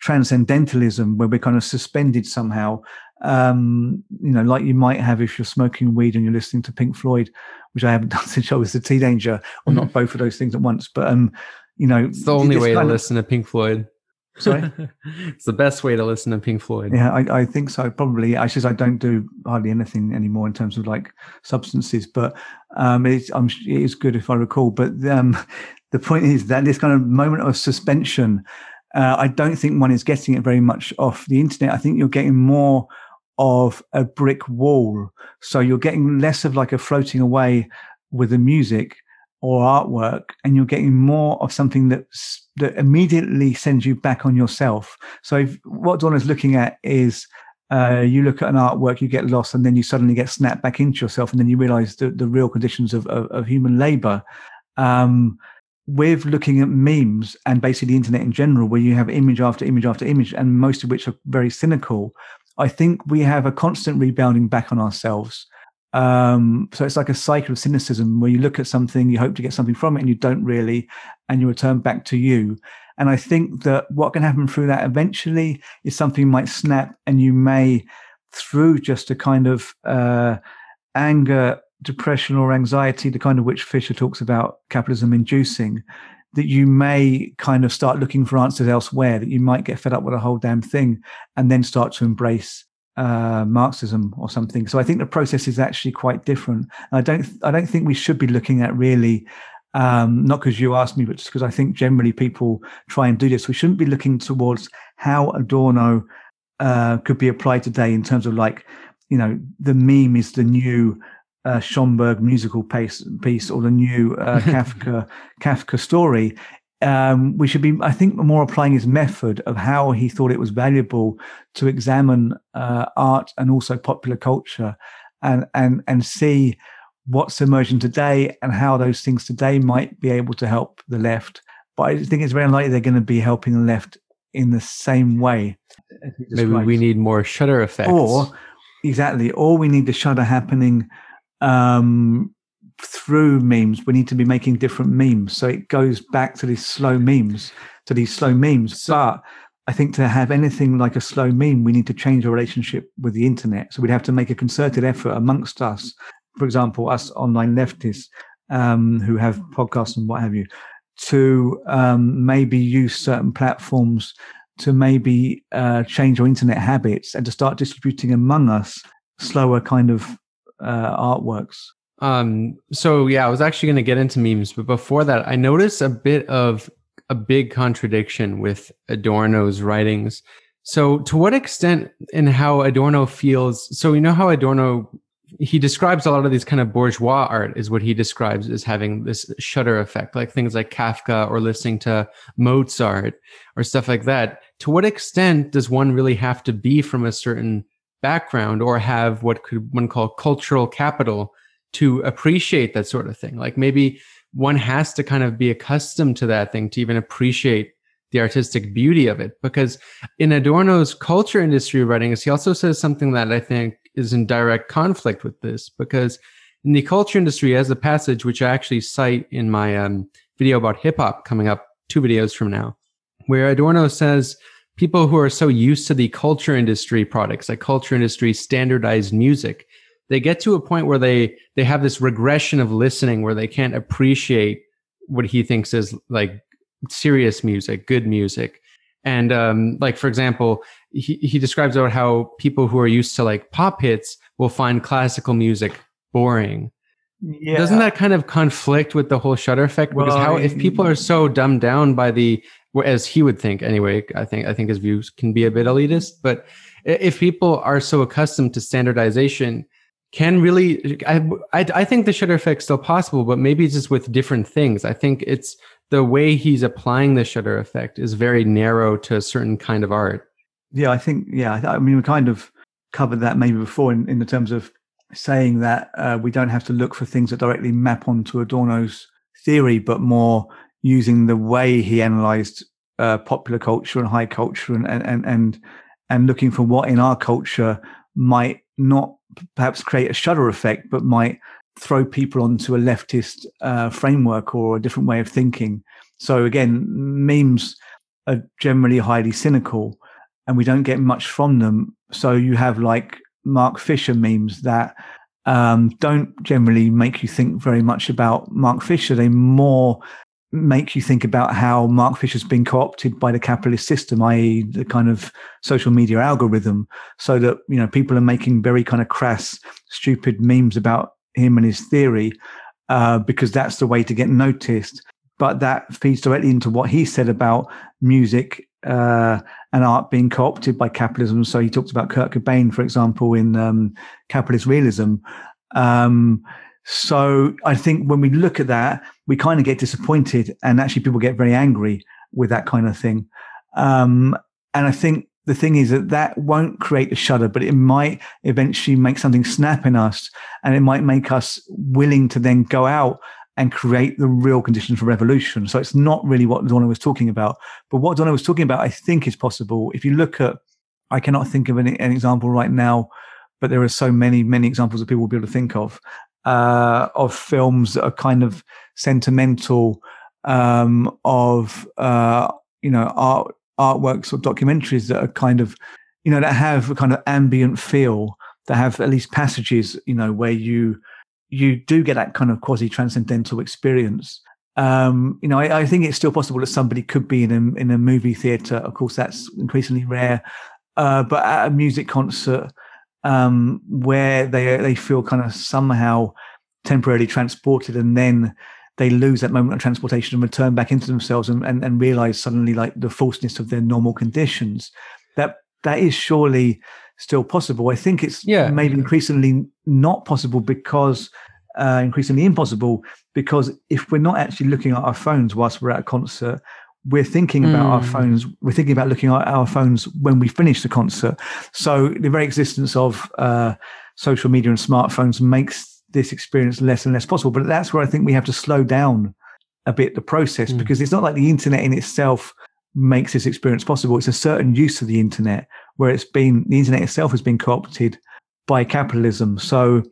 Speaker 3: transcendentalism where we're kind of suspended somehow. Um, you know, like you might have if you're smoking weed and you're listening to Pink Floyd, which I haven't done since I was a teenager, or not both of those things at once. But um, you know,
Speaker 2: it's the only way to of, listen to Pink Floyd.
Speaker 3: Sorry,
Speaker 2: it's the best way to listen to Pink Floyd.
Speaker 3: Yeah, I, I think so. Probably. I says I don't do hardly anything anymore in terms of like substances, but um, it's I'm, it is good if I recall. But um, the point is that this kind of moment of suspension, uh, I don't think one is getting it very much off the internet. I think you're getting more of a brick wall. So you're getting less of like a floating away with the music or artwork, and you're getting more of something that that immediately sends you back on yourself. So if, what is looking at is uh, you look at an artwork, you get lost, and then you suddenly get snapped back into yourself, and then you realize the, the real conditions of, of, of human labor. Um, with looking at memes and basically the internet in general, where you have image after image after image, and most of which are very cynical, I think we have a constant rebounding back on ourselves. Um, so it's like a cycle of cynicism where you look at something, you hope to get something from it, and you don't really, and you return back to you. And I think that what can happen through that eventually is something might snap, and you may, through just a kind of uh, anger depression or anxiety, the kind of which Fisher talks about capitalism inducing, that you may kind of start looking for answers elsewhere, that you might get fed up with a whole damn thing and then start to embrace uh, Marxism or something. So I think the process is actually quite different. I don't I don't think we should be looking at really um, not because you asked me, but just because I think generally people try and do this. We shouldn't be looking towards how Adorno uh, could be applied today in terms of like, you know, the meme is the new uh, Schoenberg musical piece, piece or the new uh, Kafka Kafka story. um, we should be, I think, more applying his method of how he thought it was valuable to examine uh, art and also popular culture, and and and see what's emerging today and how those things today might be able to help the left. But I think it's very unlikely they're going to be helping the left in the same way.
Speaker 2: Maybe we need more shudder effects.
Speaker 3: Or exactly, or we need the shudder happening um, through memes. We need to be making different memes. So it goes back to these slow memes, to these slow memes. So, but I think to have anything like a slow meme, we need to change our relationship with the internet. So we'd have to make a concerted effort amongst us. For example, us online leftists um, who have podcasts and what have you, to um, maybe use certain platforms to maybe uh, change our internet habits and to start distributing among us slower kind of uh, artworks.
Speaker 2: Um, so yeah, I was actually going to get into memes, but before that, I noticed a bit of a big contradiction with Adorno's writings. So to what extent and how Adorno feels, so you know how Adorno he describes a lot of these kind of bourgeois art is what he describes as having this shudder effect, like things like Kafka or listening to Mozart or stuff like that. To what extent does one really have to be from a certain background or have what could one call cultural capital to appreciate that sort of thing? Like maybe one has to kind of be accustomed to that thing to even appreciate the artistic beauty of it. Because in Adorno's culture industry writings, he also says something that I think is in direct conflict with this because in the culture industry, as a passage, which I actually cite in my um, video about hip hop coming up two videos from now, where Adorno says people who are so used to the culture industry products, like culture industry standardized music, they get to a point where they they have this regression of listening where they can't appreciate what he thinks is like serious music, good music. And um, like for example, he, he describes about how people who are used to like pop hits will find classical music boring. Yeah. Doesn't that kind of conflict with the whole shudder effect? Because well, how if people are so dumbed down by the as he would think anyway, I think I think his views can be a bit elitist, but if people are so accustomed to standardization, can really I, I, I think the shudder effect is still possible, but maybe just with different things. I think it's the way he's applying the shudder effect is very narrow to a certain kind of art.
Speaker 3: Yeah, I think, yeah, I mean, we kind of covered that maybe before in, in the terms of saying that uh, we don't have to look for things that directly map onto Adorno's theory, but more using the way he analyzed uh, popular culture and high culture and, and, and, and looking for what in our culture might not perhaps create a shudder effect, but might throw people onto a leftist uh, framework or a different way of thinking. So again, memes are generally highly cynical and we don't get much from them. So you have like Mark Fisher memes that um, don't generally make you think very much about Mark Fisher. They more make you think about how Mark Fisher's been co-opted by the capitalist system, i.e., the kind of social media algorithm, so that you know people are making very kind of crass, stupid memes about him and his theory uh, because that's the way to get noticed. But that feeds directly into what he said about music uh, and art being co-opted by capitalism. So he talked about Kurt Cobain, for example, in um, Capitalist Realism. Um, so I think when we look at that, we kind of get disappointed, and actually people get very angry with that kind of thing. Um, and I think the thing is that that won't create a shudder, but it might eventually make something snap in us and it might make us willing to then go out and create the real conditions for revolution. So it's not really what Adorno was talking about. But what Adorno was talking about, I think is possible. If you look at, I cannot think of an, an example right now, but there are so many, many examples that people will be able to think of, uh, of films that are kind of sentimental, um, of, uh, you know, art artworks or documentaries that are kind of, you know, that have a kind of ambient feel, that have at least passages, you know, where you you do get that kind of quasi transcendental experience. Um, you know, I, I, think it's still possible that somebody could be in a in a movie theater. Of course, that's increasingly rare. Uh, but at a music concert, um, where they they feel kind of somehow temporarily transported, and then they lose that moment of transportation and return back into themselves and, and, and realize suddenly like the falseness of their normal conditions that that is surely still possible i think it's yeah. maybe increasingly not possible because uh, increasingly impossible because if we're not actually looking at our phones whilst we're at a concert, we're thinking about our
Speaker 2: Mm.
Speaker 3: phones. We're thinking about looking at our phones when we finish the concert. So the very existence of uh, social media and smartphones makes this experience less and less possible. But that's where I think we have to slow down a bit the process
Speaker 2: Mm.
Speaker 3: because it's not like the internet in itself makes this experience possible. It's a certain use of the internet where it's been the internet itself has been co-opted by capitalism. So,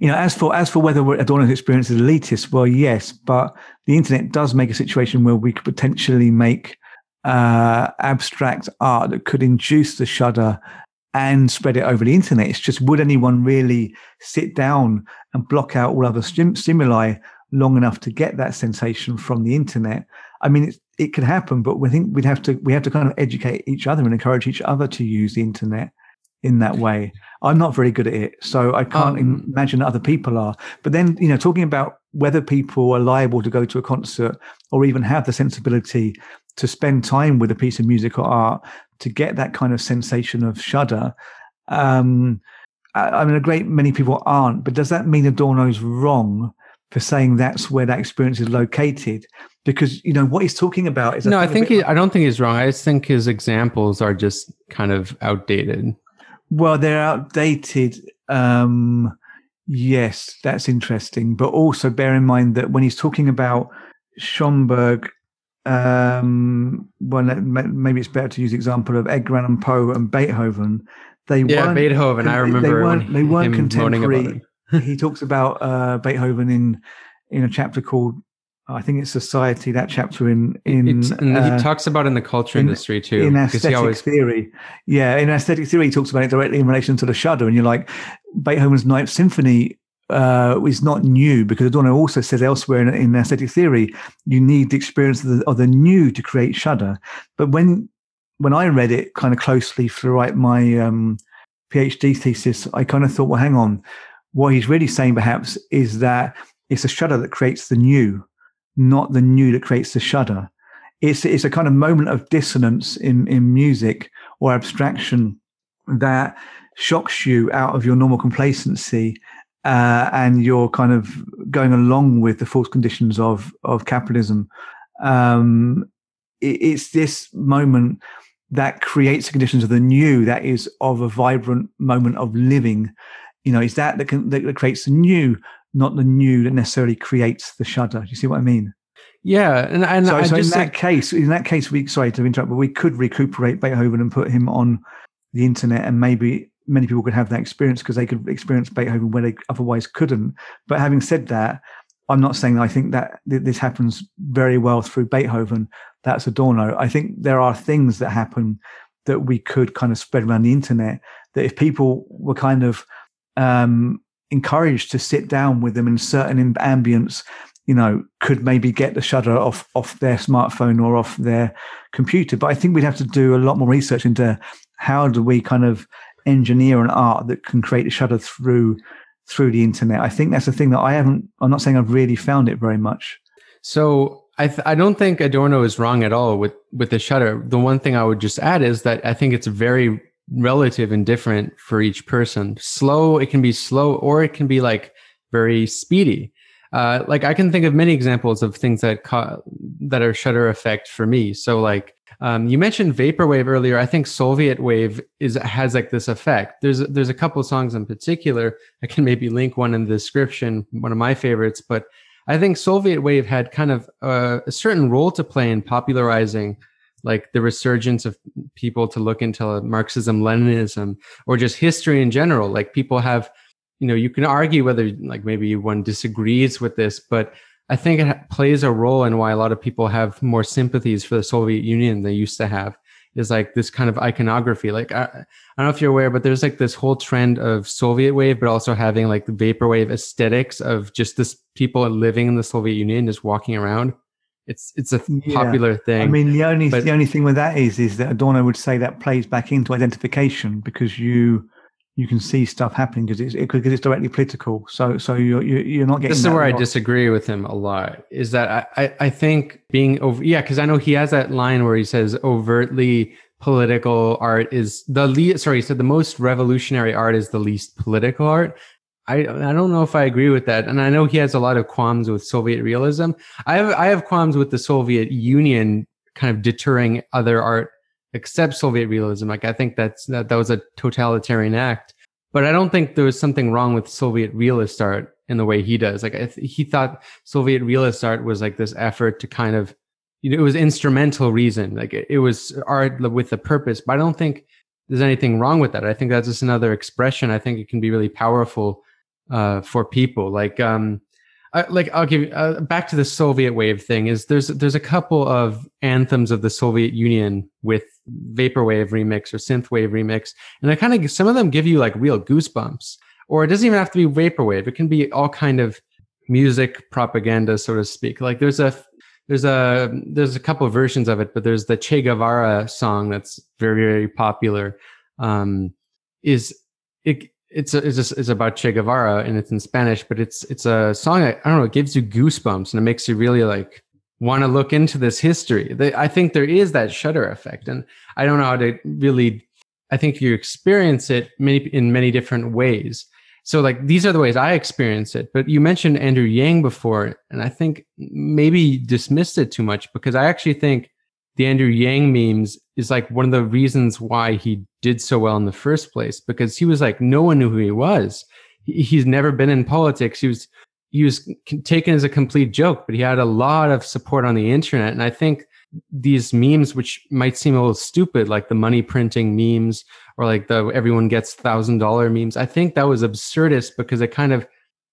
Speaker 3: you know, as for as for whether Adorno's experience is elitist, well, yes, but the internet does make a situation where we could potentially make uh, abstract art that could induce the shudder and spread it over the internet. It's just would anyone really sit down and block out all other stim- stimuli long enough to get that sensation from the internet? I mean, it, it could happen, but we think we'd have to we have to kind of educate each other and encourage each other to use the internet in that way. I'm not very good at it, so I can't
Speaker 2: Um,
Speaker 3: imagine other people are. But then, you know, talking about whether people are liable to go to a concert or even have the sensibility to spend time with a piece of music or art to get that kind of sensation of shudder. Um, I, I mean, a great many people aren't, but does that mean Adorno's wrong for saying that's where that experience is located? Because you know what he's talking about is
Speaker 2: no, I think he, I don't think he's wrong. I just think his examples are just kind of outdated.
Speaker 3: Well, they're outdated. Um, yes, that's interesting. But also bear in mind that when he's talking about Schoenberg, um, well, maybe it's better to use the example of Edgar Allan Poe and Beethoven. They
Speaker 2: Yeah,
Speaker 3: weren't,
Speaker 2: Beethoven. I remember
Speaker 3: they weren't, they weren't
Speaker 2: him moaning about
Speaker 3: contemporary. he talks about uh, Beethoven in in a chapter called I think it's Society. That chapter in in uh,
Speaker 2: he talks about in the culture
Speaker 3: in-
Speaker 2: industry too.
Speaker 3: in aesthetic
Speaker 2: always
Speaker 3: theory. Yeah, in aesthetic theory, he talks about it directly in relation to the shudder, and you're like, Beethoven's Ninth Symphony uh, is not new because Adorno also says elsewhere in, in aesthetic theory, you need the experience of the, of the new to create shudder. But when when I read it kind of closely throughout my um, PhD thesis, I kind of thought, well, hang on, what he's really saying perhaps is that it's a shudder that creates the new, not the new that creates the shudder. It's it's a kind of moment of dissonance in in music or abstraction that shocks you out of your normal complacency uh, and you're kind of going along with the false conditions of of capitalism. Um, it, it's this moment that creates the conditions of the new that is of a vibrant moment of living. You know is that that, can, that creates the new not the new that necessarily creates the shudder do you see what i mean
Speaker 2: yeah, and and
Speaker 3: so,
Speaker 2: I
Speaker 3: so in that case, in that case, we sorry to interrupt, but we could recuperate Beethoven and put him on the internet, and maybe many people could have that experience because they could experience Beethoven where they otherwise couldn't. But having said that, I'm not saying I think that this happens very well through Beethoven. That's Adorno. I think there are things that happen that we could kind of spread around the internet. That if people were kind of um, encouraged to sit down with them in certain ambience you know, could maybe get the shudder off off their smartphone or off their computer. But I think we'd have to do a lot more research into how do we kind of engineer an art that can create a shudder through through the internet. I think that's the thing that I haven't. I'm not saying I've really found it very much.
Speaker 2: So I th- I don't think Adorno is wrong at all with with the shudder. The one thing I would just add is that I think it's very relative and different for each person. Slow, it can be slow, or it can be like very speedy. Uh, like I can think of many examples of things that ca- that are shudder effect for me. So like um, you mentioned vaporwave earlier. I think Soviet wave is has like this effect. There's there's a couple songs in particular. I can maybe link one in the description. One of my favorites, but I think Soviet wave had kind of a certain role to play in popularizing like the resurgence of people to look into Marxism, Leninism, or just history in general. Like people have, you know, you can argue whether like maybe one disagrees with this, but I think it plays a role in why a lot of people have more sympathies for the Soviet Union than they used to have. Is like this kind of iconography. Like I, I don't know if you're aware, but there's like this whole trend of Soviet wave, but also having like the vaporwave aesthetics of just this people living in the Soviet Union, just walking around. It's it's a
Speaker 3: Yeah.
Speaker 2: popular thing.
Speaker 3: I mean, the only
Speaker 2: but-
Speaker 3: the only thing with that is is that Adorno would say that plays back into identification because you you can see stuff happening because it's it, because it's directly political. So so you're you're, you're not getting.
Speaker 2: this is where I disagree with him a lot. Is that I, I, I think being over yeah, because I know he has that line where he says overtly political art is the least sorry, he said the most revolutionary art is the least political art. I I don't know if I agree with that, and I know he has a lot of qualms with Soviet realism. I have I have qualms with the Soviet Union kind of deterring other art except Soviet realism. Like I think that's that that was a totalitarian act, but I don't think there was something wrong with Soviet realist art in the way he does. Like th- he thought Soviet realist art was like this effort to kind of you know it was instrumental reason, like it, it was art with a purpose. But I don't think there's anything wrong with that. I think that's just another expression. I think it can be really powerful uh, for people. Like, um, I, like I'll give uh, back to the Soviet wave thing. Is there's there's a couple of anthems of the Soviet Union with vaporwave remix or synthwave remix, and I kind of some of them give you like real goosebumps. Or it doesn't even have to be vaporwave. It can be all kind of music propaganda, so to speak. Like there's a there's a there's a couple of versions of it, but there's the Che Guevara song that's very very popular. Um, is it it's a, it's, a, it's about Che Guevara and it's in Spanish, but it's it's a song I, I don't know. It gives you goosebumps and it makes you really like want to look into this history. They, I think there is that shudder effect, and I don't know how to really. I think you experience it many in many different ways. So like these are the ways I experience it. But you mentioned Andrew Yang before, and I think maybe dismissed it too much because I actually think the Andrew Yang memes is like one of the reasons why he did so well in the first place because he was like no one knew who he was. He's never been in politics. He was he was taken as a complete joke, but he had a lot of support on the internet. And I think these memes, which might seem a little stupid, like the money printing memes or like the everyone gets thousand dollar memes, I think that was absurdist because it kind of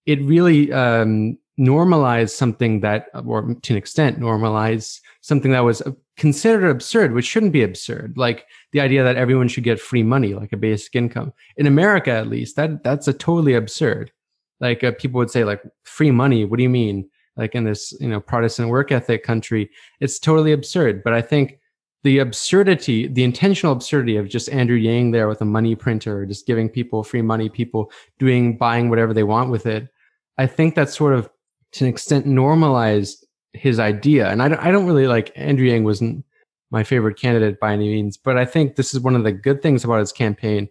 Speaker 2: it really um, normalized something that, or to an extent, normalized something that was considered absurd, which shouldn't be absurd. Like the idea that everyone should get free money, like a basic income. In America, at least, that that's a totally absurd. Like uh, people would say, like free money. What do you mean? Like in this, you know, Protestant work ethic country, it's totally absurd. But I think the absurdity, the intentional absurdity of just Andrew Yang there with a money printer, just giving people free money, people doing buying whatever they want with it. I think that's sort of to an extent normalized his idea. And I don't, I don't really like Andrew Yang wasn't my favorite candidate by any means, but I think this is one of the good things about his campaign.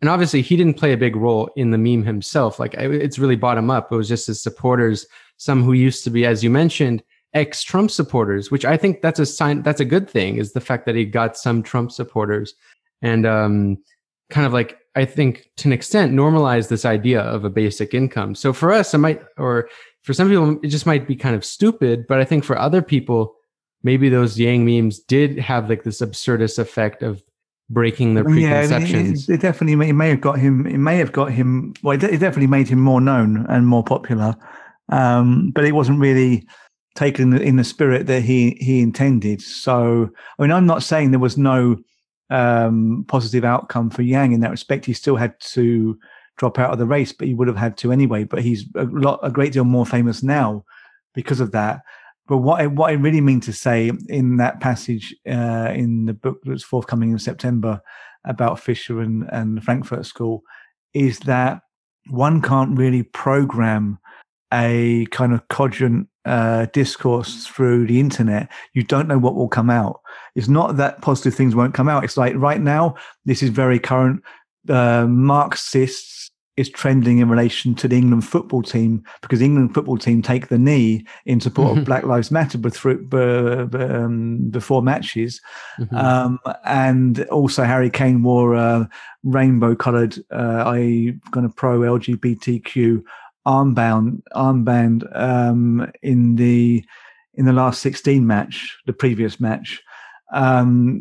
Speaker 2: And obviously, he didn't play a big role in the meme himself. Like it's really bottom up. It was just his supporters, some who used to be, as you mentioned, ex Trump supporters, which I think that's a sign. That's a good thing. Is the fact that he got some Trump supporters and um, kind of like I think to an extent normalize this idea of a basic income. So for us, it might, or for some people, it just might be kind of stupid. But I think for other people, maybe those Yang memes did have like this absurdist effect of breaking the preconceptions.
Speaker 3: Yeah, it, it, definitely may, it may have got him. It may have got him. Well, it, it definitely made him more known and more popular. Um, but it wasn't really taken in the, in the spirit that he he intended. So, I mean, I'm not saying there was no um, positive outcome for Yang in that respect. He still had to drop out of the race, but he would have had to anyway. But he's a lot, a great deal more famous now because of that. But what I, what I really mean to say in that passage uh, in the book that's forthcoming in September about Fisher and, and the Frankfurt School is that one can't really program a kind of cogent uh, discourse through the internet. You don't know what will come out. It's not that positive things won't come out. It's like right now, this is very current. Uh, Marxists is trending in relation to the England football team because the England football team take the knee in support mm-hmm. of Black Lives Matter um, before matches, mm-hmm. um, and also Harry Kane wore a rainbow-coloured, uh, I kind of pro LGBTQ armband armband um, in the in the last 16 match, the previous match. Um,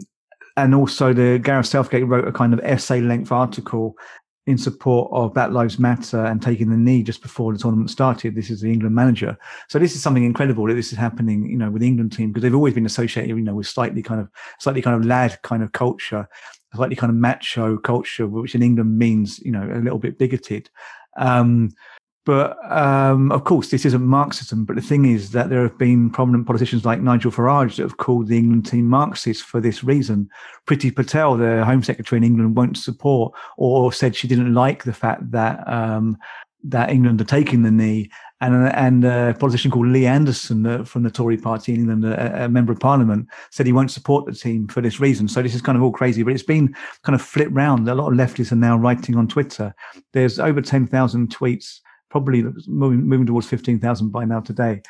Speaker 3: and also the Gareth Southgate wrote a kind of essay length article in support of Black Lives Matter and taking the knee just before the tournament started. This is the England manager. So this is something incredible that this is happening, you know, with the England team because they've always been associated, you know, with slightly kind of slightly kind of lad kind of culture, slightly kind of macho culture, which in England means, you know, a little bit bigoted. Um, but um, of course, this isn't Marxism. But the thing is that there have been prominent politicians like Nigel Farage that have called the England team Marxist for this reason. Priti Patel, the Home Secretary in England, won't support or said she didn't like the fact that um, that England are taking the knee. And, and a politician called Lee Anderson uh, from the Tory party in England, a, a, member of parliament, said he won't support the team for this reason. So this is kind of all crazy, but it's been kind of flipped round. A lot of leftists are now writing on Twitter. There's over 10,000 tweets, probably moving, moving towards 15,000 by now today,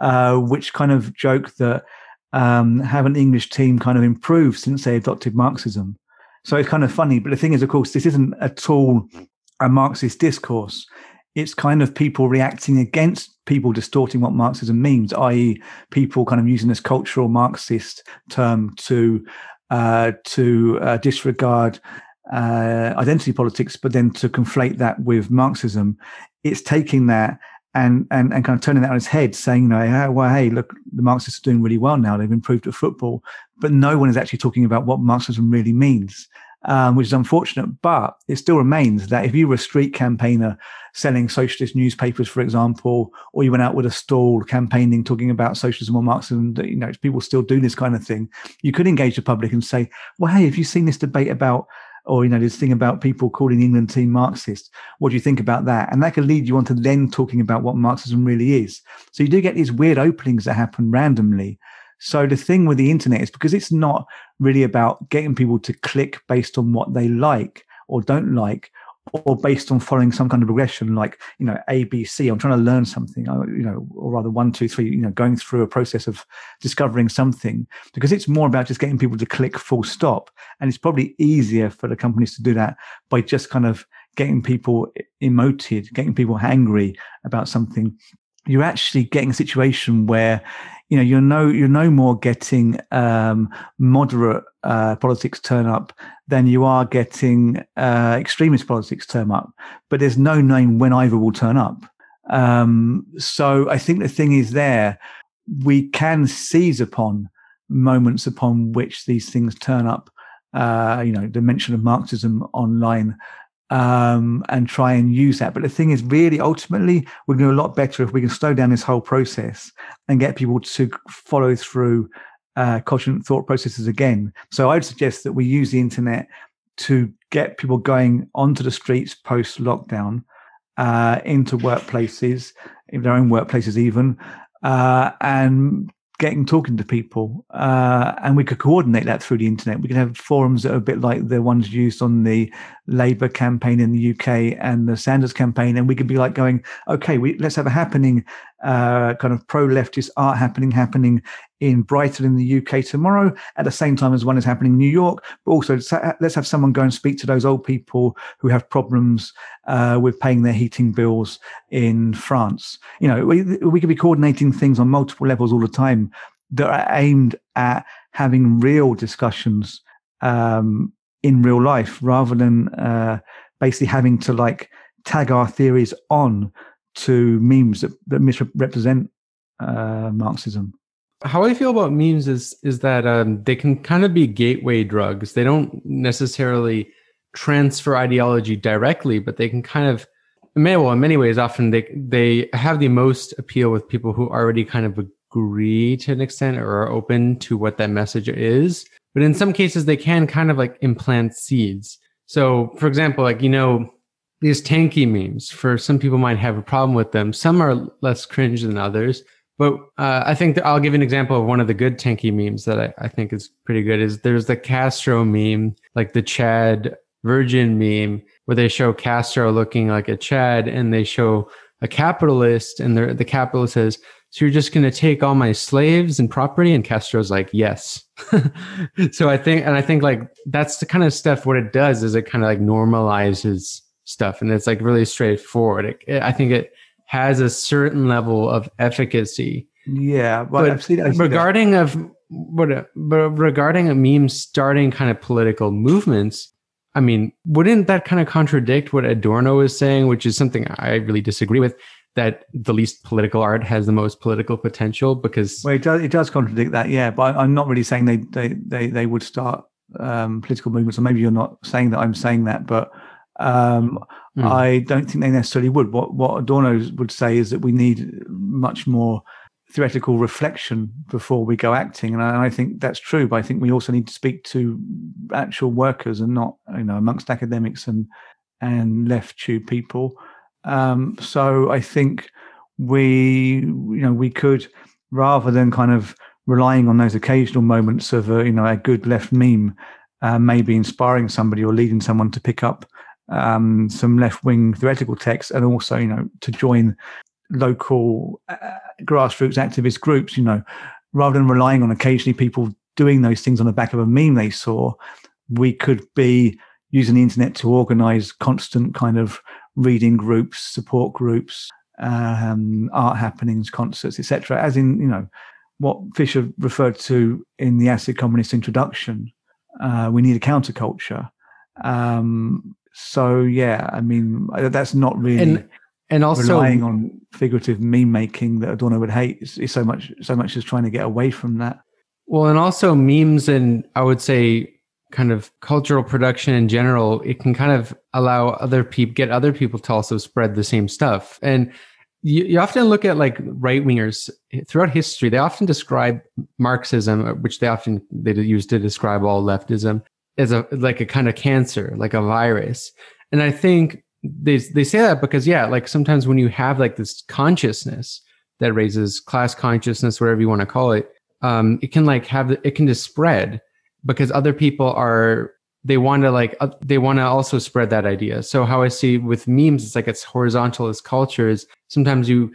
Speaker 3: uh, which kind of joke that um, have an English team kind of improved since they adopted Marxism. So it's kind of funny. But the thing is, of course, this isn't at all a Marxist discourse it's kind of people reacting against people distorting what Marxism means, i.e., people kind of using this cultural Marxist term to uh, to uh, disregard uh, identity politics, but then to conflate that with Marxism. It's taking that and and and kind of turning that on its head, saying, you know, well, hey, look, the Marxists are doing really well now; they've improved at football, but no one is actually talking about what Marxism really means um, which is unfortunate. But it still remains that if you were a street campaigner selling socialist newspapers, for example, or you went out with a stall campaigning, talking about socialism or Marxism, you know, people still do this kind of thing. You could engage the public and say, well, hey, have you seen this debate about or you know this thing about people calling the England team Marxist. What do you think about that? And that can lead you on to then talking about what Marxism really is. So you do get these weird openings that happen randomly. So the thing with the internet is because it's not really about getting people to click based on what they like or don't like or based on following some kind of progression like you know abc i'm trying to learn something you know or rather one two three you know going through a process of discovering something. Because it's more about just getting people to click full stop. And it's probably easier for the companies to do that by just kind of getting people emoted getting people angry about something. You're actually getting a situation where you know you're no you're no more getting um, moderate uh, politics turn up than you are getting uh, extremist politics turn up. But there's no knowing when either will turn up. Um, so I think the thing is there we can seize upon moments upon which these things turn up. Uh, you know, the mention of Marxism online um, and try and use that. But the thing is, really, ultimately, we're going to do a lot better if we can slow down this whole process and get people to follow through uh, thought processes again. So I'd suggest that we use the internet to get people going onto the streets post lockdown, uh, into workplaces, in their own workplaces, even, uh, and getting talking to people uh, and we could coordinate that through the internet. We could have forums that are a bit like the ones used on the labour campaign in the uk and the sanders campaign and we could be like going okay we, let's have a happening uh, kind of pro leftist art happening happening in Brighton in the UK tomorrow at the same time as one is happening in New York. But also, let's have someone go and speak to those old people who have problems uh, with paying their heating bills in France. You know, we, we could be coordinating things on multiple levels all the time that are aimed at having real discussions um, in real life rather than uh, basically having to like tag our theories on to memes that, that misrepresent uh, Marxism.
Speaker 2: How I feel about memes is is that um, they can kind of be gateway drugs. They don't necessarily transfer ideology directly, but they can kind of, well, in many ways, often they they have the most appeal with people who already kind of agree to an extent or are open to what that message is. But in some cases, they can kind of like implant seeds. So, for example, like you know, these tanky memes. For some people, might have a problem with them. Some are less cringe than others but uh, I think I'll give an example of one of the good tanky memes that I, I, think is pretty good. Is there's the Castro meme, like the Chad Virgin meme, where they show Castro looking like a Chad, and they show a capitalist, and the capitalist says, "So you're just going to take all my slaves and property?" And Castro's like, "Yes." so I think, and I think like that's the kind of stuff. What it does is it kind of like normalizes stuff, and it's like really straightforward. It, it, I think it has a certain level of efficacy.
Speaker 3: Yeah, but I've seen, I've
Speaker 2: seen regarding that. of what, but regarding a meme starting kind of political movements. I mean, wouldn't that kind of contradict what Adorno is saying, which is something I really disagree with? That the least political art has the most political potential because
Speaker 3: well, it does, it does contradict that, yeah. But I'm not really saying they they they, they would start um, political movements, or maybe you're not saying that I'm saying that, but um, mm. I don't think they necessarily would. What what Adorno would say is that we need much more theoretical reflection before we go acting, and I, I, think that's true. But I think we also need to speak to actual workers and not you know amongst academics and and left tube people. Um, so I think we, you know, we could rather than kind of relying on those occasional moments of a, you know, a good left meme, uh, maybe inspiring somebody or leading someone to pick up um, some left wing theoretical texts, and also, you know, to join local uh, grassroots activist groups, you know, rather than relying on occasionally people doing those things on the back of a meme they saw, we could be using the internet to organize constant kind of reading groups, support groups, um, art happenings, concerts, etc. As in, you know, what Fisher referred to in the Acid Communist introduction. Uh, we need a counterculture. Um, so yeah, I mean, that's not really.
Speaker 2: And- and also
Speaker 3: relying on figurative meme making that Adorno would hate is, is so much so much as trying to get away from that.
Speaker 2: Well, and also memes and I would say kind of cultural production in general, it can kind of allow other people get other people to also spread the same stuff. And you, you often look at like right wingers throughout history, they often describe Marxism, which they often they use to describe all leftism, as a like a kind of cancer, like a virus. And I think they they say that because yeah, like sometimes when you have like this consciousness that raises class consciousness, whatever you want to call it, um, it can like have it can just spread because other people are they want to like uh, they want to also spread that idea. So how I see with memes, it's like it's horizontal as cultures. Sometimes you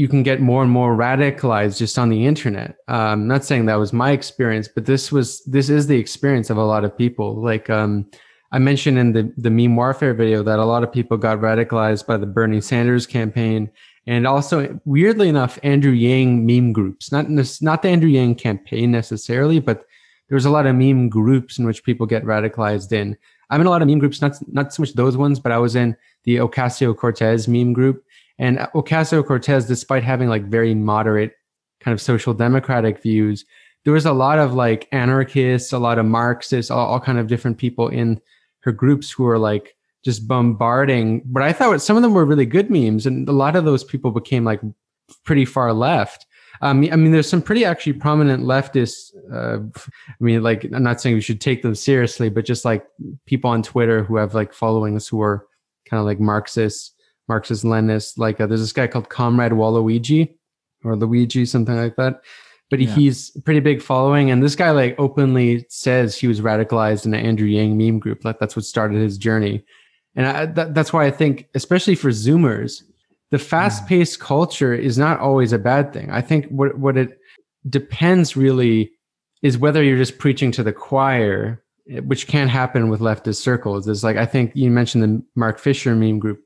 Speaker 2: you can get more and more radicalized just on the internet. Um, not saying that was my experience, but this was this is the experience of a lot of people. Like um, I mentioned in the, the meme warfare video that a lot of people got radicalized by the Bernie Sanders campaign. And also, weirdly enough, Andrew Yang meme groups, not, not the Andrew Yang campaign necessarily, but there was a lot of meme groups in which people get radicalized in. I'm in a lot of meme groups, not, not so much those ones, but I was in the Ocasio Cortez meme group. And Ocasio Cortez, despite having like very moderate kind of social democratic views, there was a lot of like anarchists, a lot of Marxists, all, all kind of different people in her groups who were like just bombarding. But I thought some of them were really good memes, and a lot of those people became like pretty far left. Um, I mean, there's some pretty actually prominent leftists. Uh, I mean, like I'm not saying we should take them seriously, but just like people on Twitter who have like followings who are kind of like Marxists, Marxist Leninists. Like uh, there's this guy called Comrade Waluigi or Luigi, something like that but yeah. he's pretty big following. And this guy like openly says he was radicalized in an Andrew Yang meme group. Like that's what started his journey. And I, that, that's why I think, especially for Zoomers, the fast paced culture is not always a bad thing. I think what, what it depends really is whether you're just preaching to the choir, which can happen with leftist circles. Is like, I think you mentioned the Mark Fisher meme group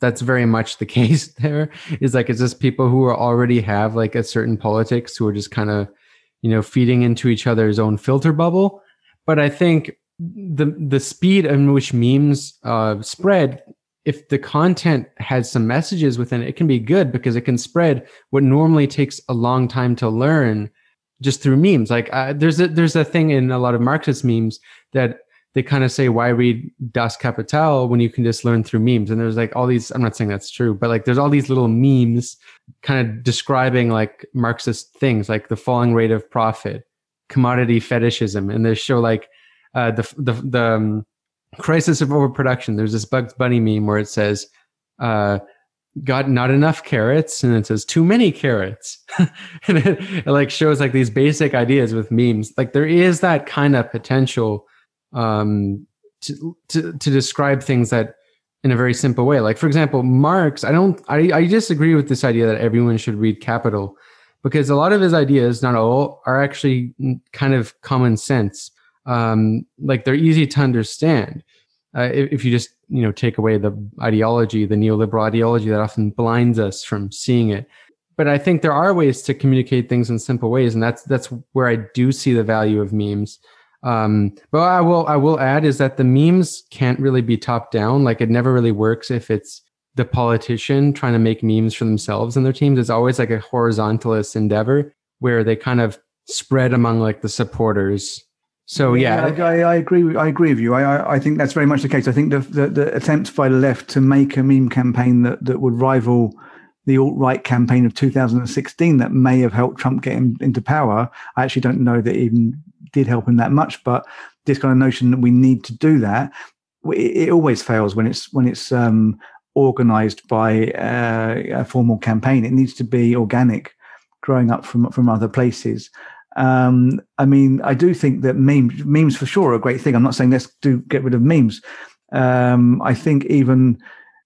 Speaker 2: that's very much the case there is like it's just people who are already have like a certain politics who are just kind of you know feeding into each other's own filter bubble. But i think the the speed in which memes uh, spread if the content has some messages within it, it can be good because it can spread what normally takes a long time to learn just through memes. Like uh, there's a there's a thing in a lot of marxist memes that they kind of say why read Das Kapital when you can just learn through memes. And there's like all these, I'm not saying that's true, but like there's all these little memes kind of describing like Marxist things like the falling rate of profit, commodity fetishism. And they show like uh, the, the, the um, crisis of overproduction. There's this Bugs Bunny meme where it says, uh, got not enough carrots and it says too many carrots and it, it like shows like these basic ideas with memes like there is that kind of potential um, to, to, to describe things that in a very simple way. Like for example, Marx, I don't, I, I disagree with this idea that everyone should read Capital because a lot of his ideas, not all, are actually kind of common sense. Um, like they're easy to understand. Uh, if, if, you just you know take away the ideology, the neoliberal ideology that often blinds us from seeing it. But I think there are ways to communicate things in simple ways, and that's that's where I do see the value of memes. Um, but I will I will add is that the memes can't really be top down. Like it never really works if it's the politician trying to make memes for themselves and their teams. It's always like a horizontalist endeavor where they kind of spread among like the supporters. So yeah,
Speaker 3: yeah I, I, agree. I agree with you. I, I think that's very much the case. I think the, the, the attempts by the left to make a meme campaign that that would rival the alt right campaign of 2016 that may have helped Trump get into power. I actually don't know that even did help him that much, but this kind of notion that we need to do that, it, always fails when it's when it's um, organized by uh, a formal campaign. It needs to be organic, growing up from from other places. Um, I mean, I do think that memes memes for sure are a great thing. I'm not saying let's do get rid of memes. Um, I think even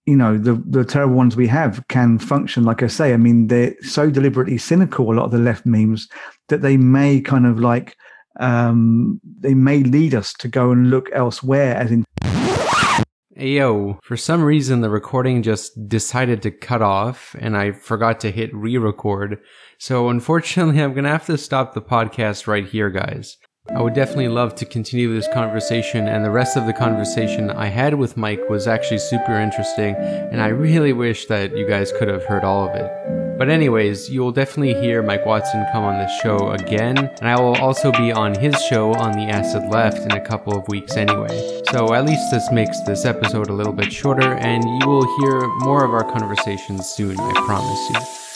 Speaker 3: you know the the terrible ones we have can function like i say i mean they're so deliberately cynical a lot of the left memes that they may kind of like um they may lead us to go and look elsewhere as in
Speaker 2: Yo, for some reason the recording just decided to cut off and I forgot to hit re-record. So unfortunately I'm gonna have to stop the podcast right here, guys. I would definitely love to continue this conversation, and the rest of the conversation I had with Mike was actually super interesting, and I really wish that you guys could have heard all of it. But, anyways, you will definitely hear Mike Watson come on this show again, and I will also be on his show on the Acid Left in a couple of weeks anyway. So, at least this makes this episode a little bit shorter, and you will hear more of our conversations soon, I promise you.